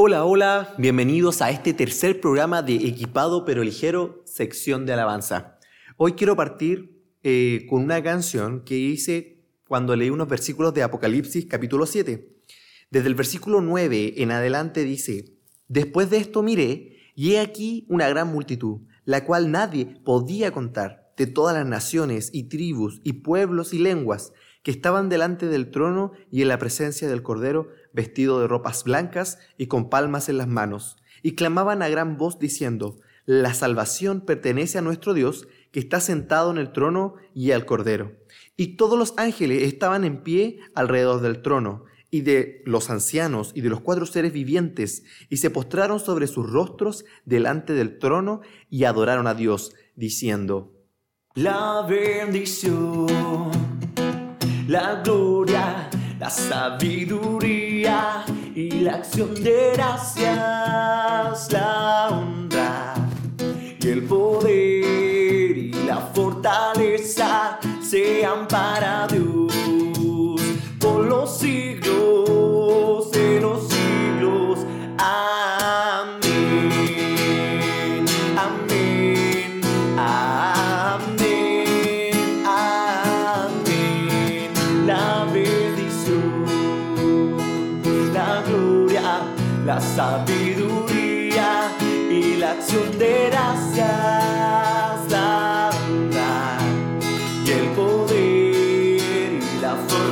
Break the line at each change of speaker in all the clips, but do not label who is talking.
Hola, hola, bienvenidos a este tercer programa de Equipado pero Ligero, sección de alabanza. Hoy quiero partir eh, con una canción que hice cuando leí unos versículos de Apocalipsis capítulo 7. Desde el versículo 9 en adelante dice, Después de esto miré, y he aquí una gran multitud, la cual nadie podía contar, de todas las naciones y tribus y pueblos y lenguas, que estaban delante del trono y en la presencia del Cordero, vestido de ropas blancas y con palmas en las manos, y clamaban a gran voz diciendo, La salvación pertenece a nuestro Dios, que está sentado en el trono y al Cordero. Y todos los ángeles estaban en pie alrededor del trono, y de los ancianos y de los cuatro seres vivientes, y se postraron sobre sus rostros delante del trono y adoraron a Dios, diciendo,
La bendición, la gloria, la sabiduría y la acción de gracias, la honra y el poder y la fortaleza sean para Dios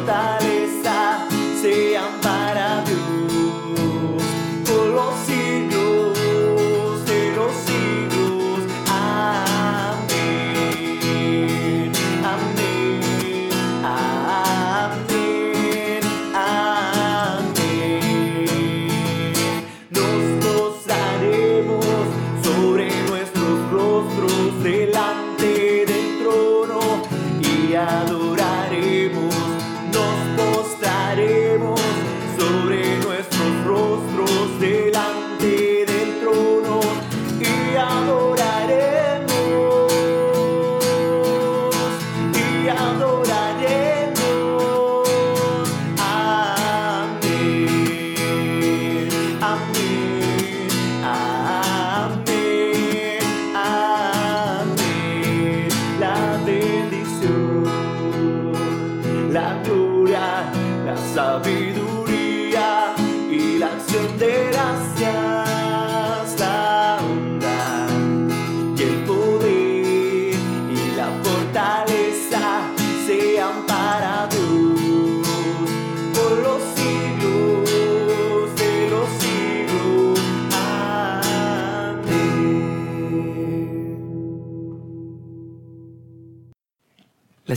la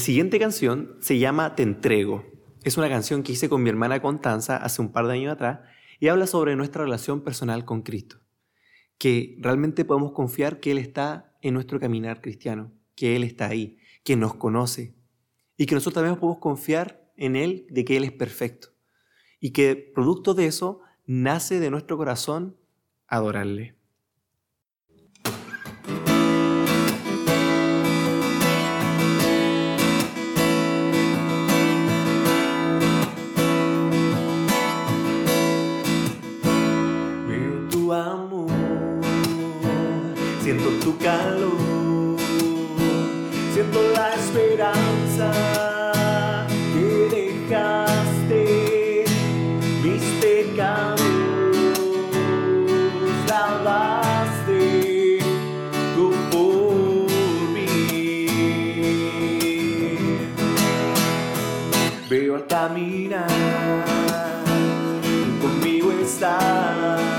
siguiente canción se llama Te entrego. Es una canción que hice con mi hermana Constanza hace un par de años atrás y habla sobre nuestra relación personal con Cristo. Que realmente podemos confiar que Él está en nuestro caminar cristiano, que Él está ahí, que nos conoce y que nosotros también podemos confiar en Él de que Él es perfecto y que producto de eso nace de nuestro corazón adorarle.
Tu calor, siento la esperanza que dejaste, mis pecados. Lavaste tú por mí. Veo al caminar, conmigo estás,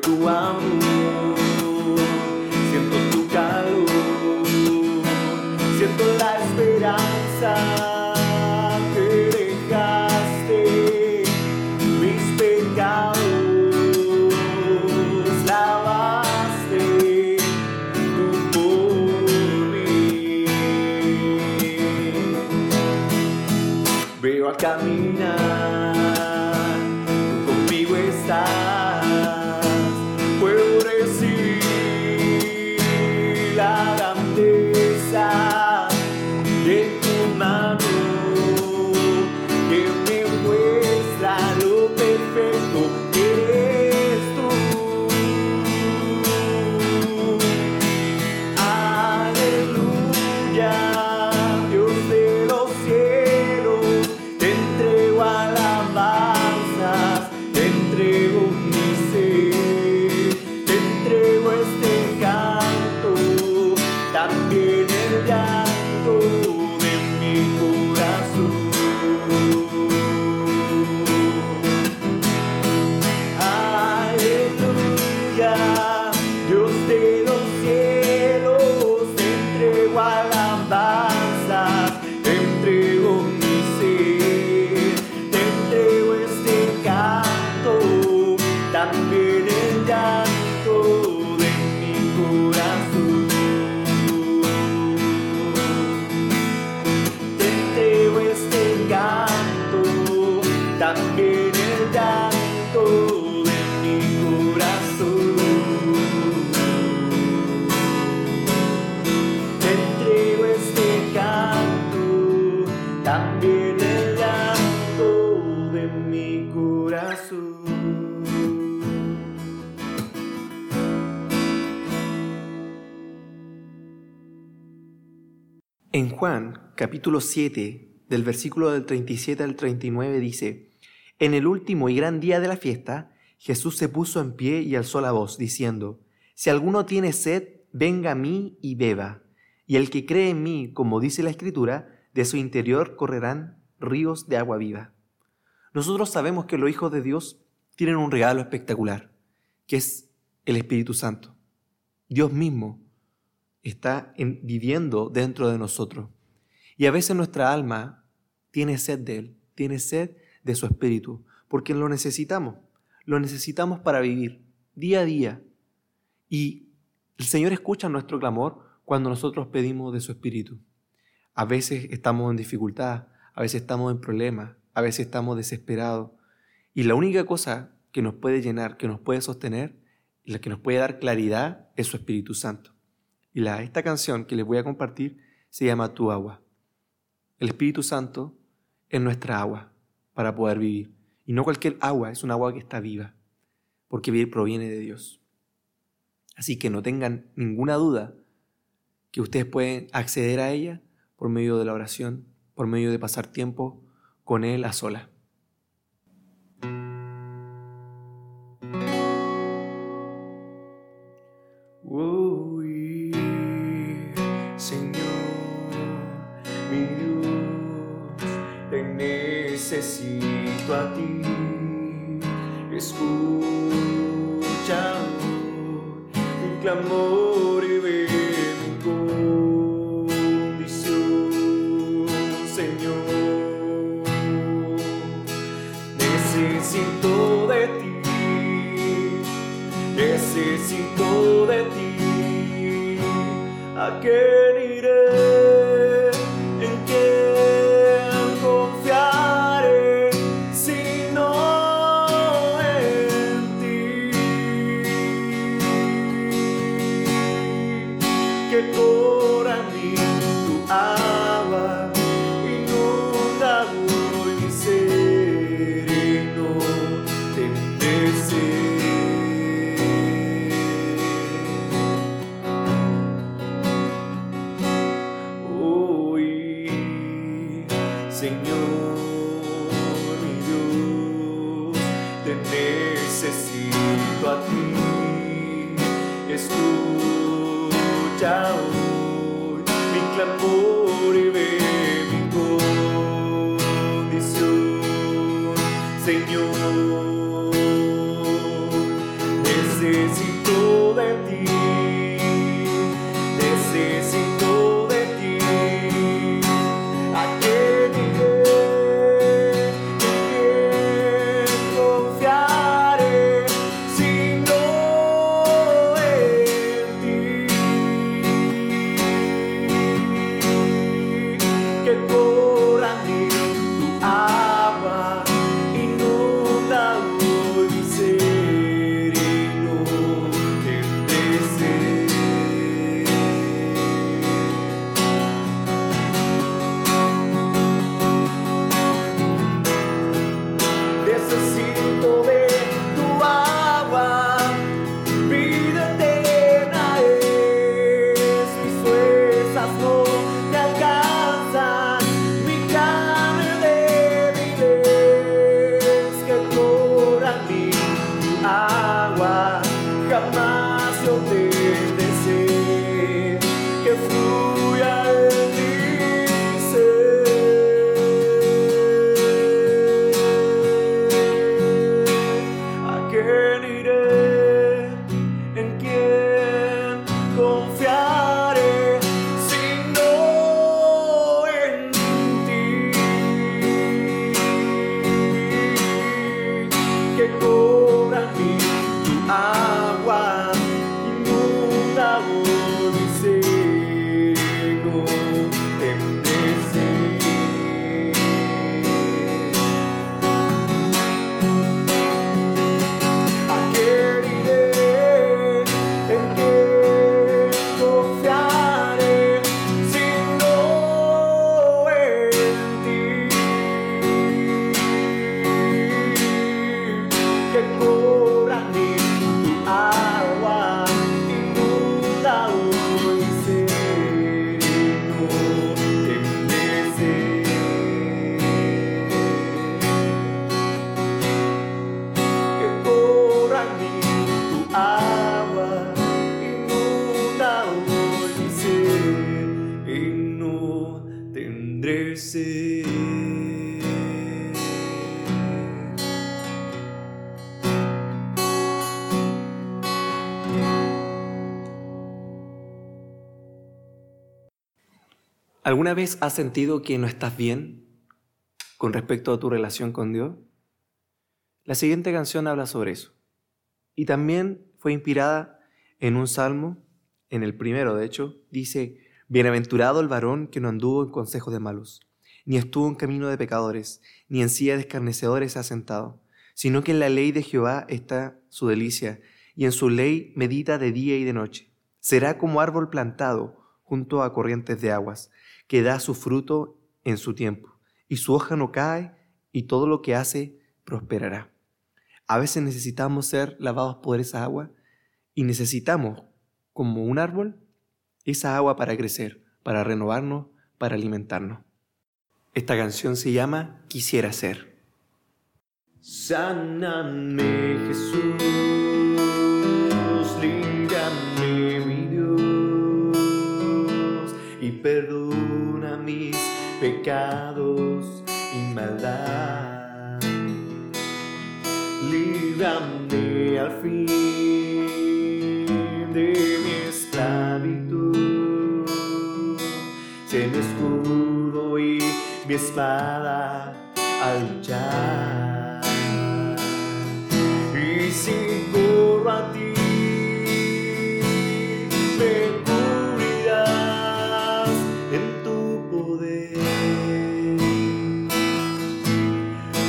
tu amor, siento tu calor, siento la esperanza también el llanto de mi corazón. Te entrego este canto, también el llanto de mi corazón.
En Juan, capítulo 7, del versículo del 37 al 39 dice, En el último y gran día de la fiesta, Jesús se puso en pie y alzó la voz, diciendo, Si alguno tiene sed, venga a mí y beba. Y el que cree en mí, como dice la Escritura, de su interior correrán ríos de agua viva. Nosotros sabemos que los hijos de Dios tienen un regalo espectacular, que es el Espíritu Santo. Dios mismo está en- viviendo dentro de nosotros. Y a veces nuestra alma tiene sed de Él, tiene sed de su Espíritu, porque lo necesitamos. Lo necesitamos para vivir día a día. Y el Señor escucha nuestro clamor cuando nosotros pedimos de su Espíritu. A veces estamos en dificultad, a veces estamos en problemas, a veces estamos desesperados. Y la única cosa que nos puede llenar, que nos puede sostener, la que nos puede dar claridad es su Espíritu Santo. Y la, esta canción que les voy a compartir se llama Tu agua. El Espíritu Santo es nuestra agua para poder vivir. Y no cualquier agua, es un agua que está viva, porque vivir proviene de Dios. Así que no tengan ninguna duda que ustedes pueden acceder a ella por medio de la oración, por medio de pasar tiempo con Él a sola. ¿Alguna vez has sentido que no estás bien con respecto a tu relación con Dios? La siguiente canción habla sobre eso. Y también fue inspirada en un salmo, en el primero de hecho, dice, Bienaventurado el varón que no anduvo en consejos de malos, ni estuvo en camino de pecadores, ni en silla de escarnecedores ha sentado, sino que en la ley de Jehová está su delicia, y en su ley medita de día y de noche. Será como árbol plantado junto a corrientes de aguas, que da su fruto en su tiempo, y su hoja no cae, y todo lo que hace prosperará. A veces necesitamos ser lavados por esa agua y necesitamos, como un árbol, esa agua para crecer, para renovarnos, para alimentarnos. Esta canción se llama Quisiera ser.
Sáname Jesús, límpiame mi Dios y perdona mis y maldad. Líbrame al fin de mi esclavitud, sé mi escudo y mi espada al luchar. Y si corro a ti,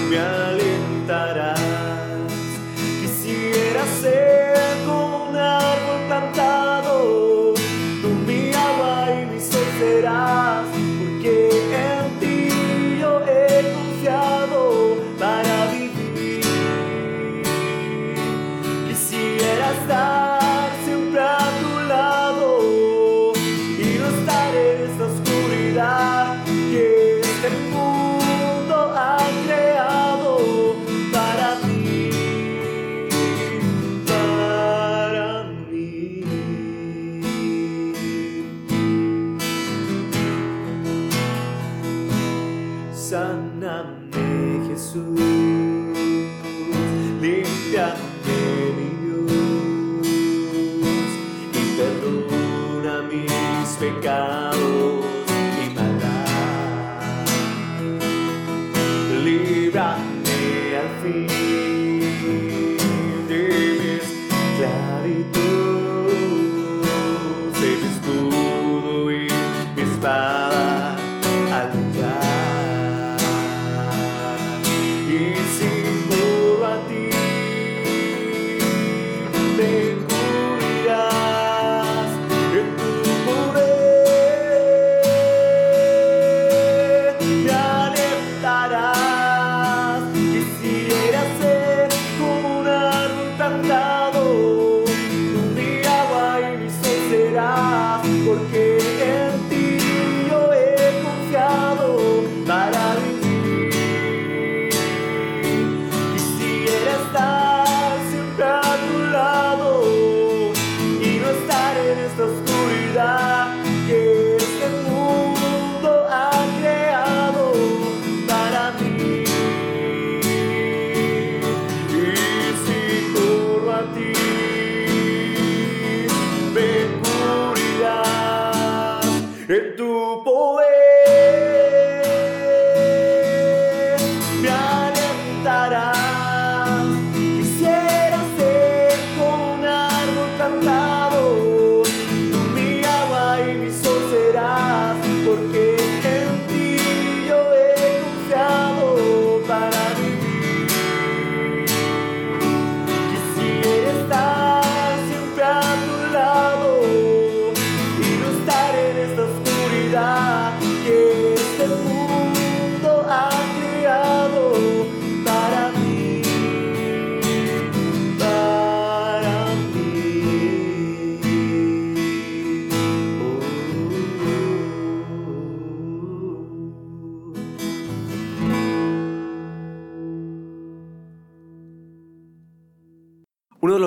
me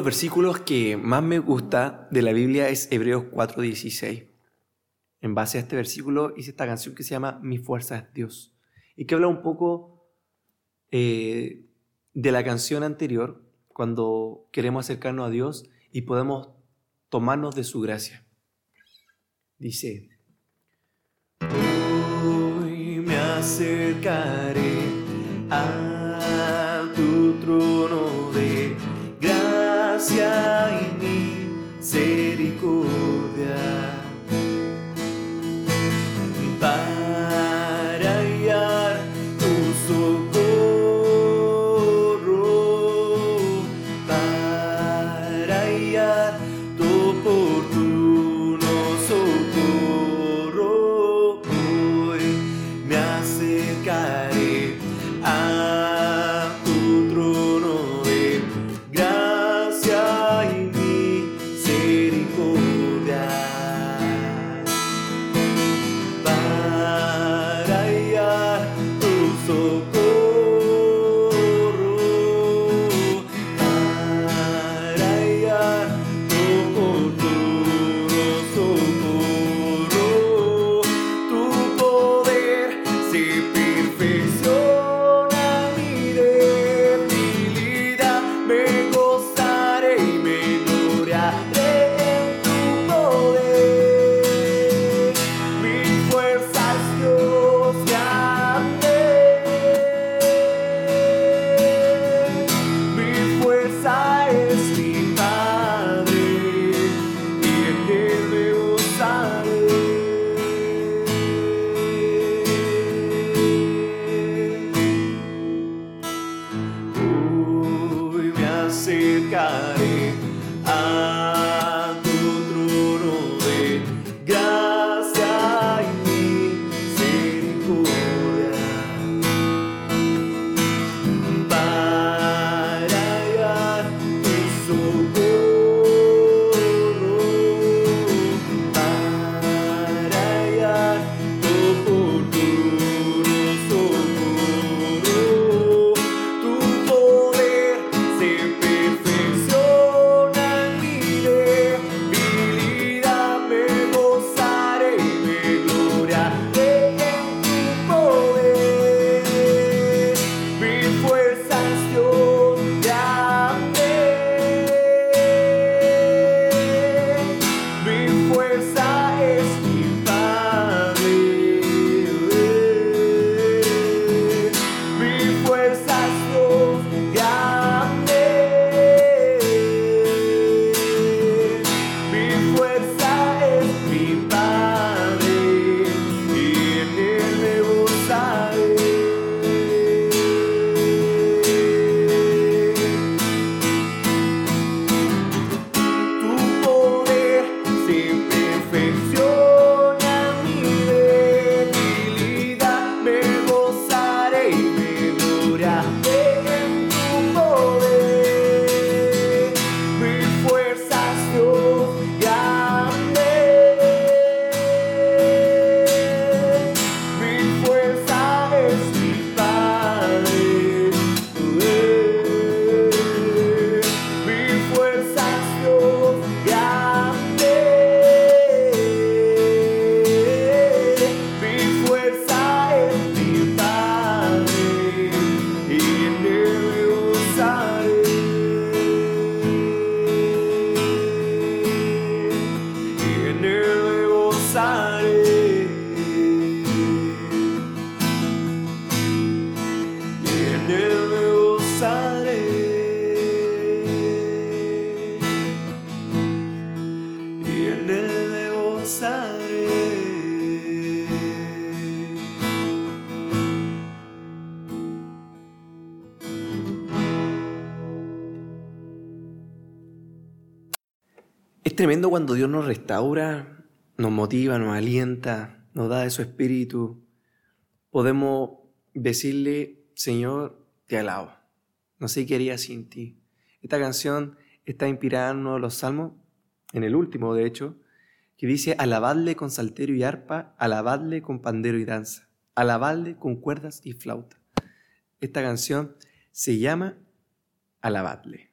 los versículos que más me gusta de la Biblia es Hebreos 4:16. En base a este versículo hice esta canción que se llama Mi fuerza es Dios y que habla un poco eh, de la canción anterior, cuando queremos acercarnos a Dios y podemos tomarnos de su gracia. Dice,
Hoy me acercaré a tu trono gracia y misericordia
Es tremendo cuando Dios nos restaura, nos motiva, nos alienta, nos da de su espíritu. Podemos decirle, Señor, te alabo. No sé qué haría sin ti. Esta canción está inspirada en uno de los salmos, en el último de hecho, que dice, alabadle con salterio y arpa, alabadle con pandero y danza, alabadle con cuerdas y flauta. Esta canción se llama Alabadle.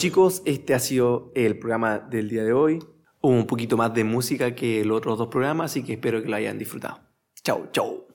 Chicos, este ha sido el programa del día de hoy. un poquito más de música que los otros dos programas, así que espero que lo hayan disfrutado. Chau, chau.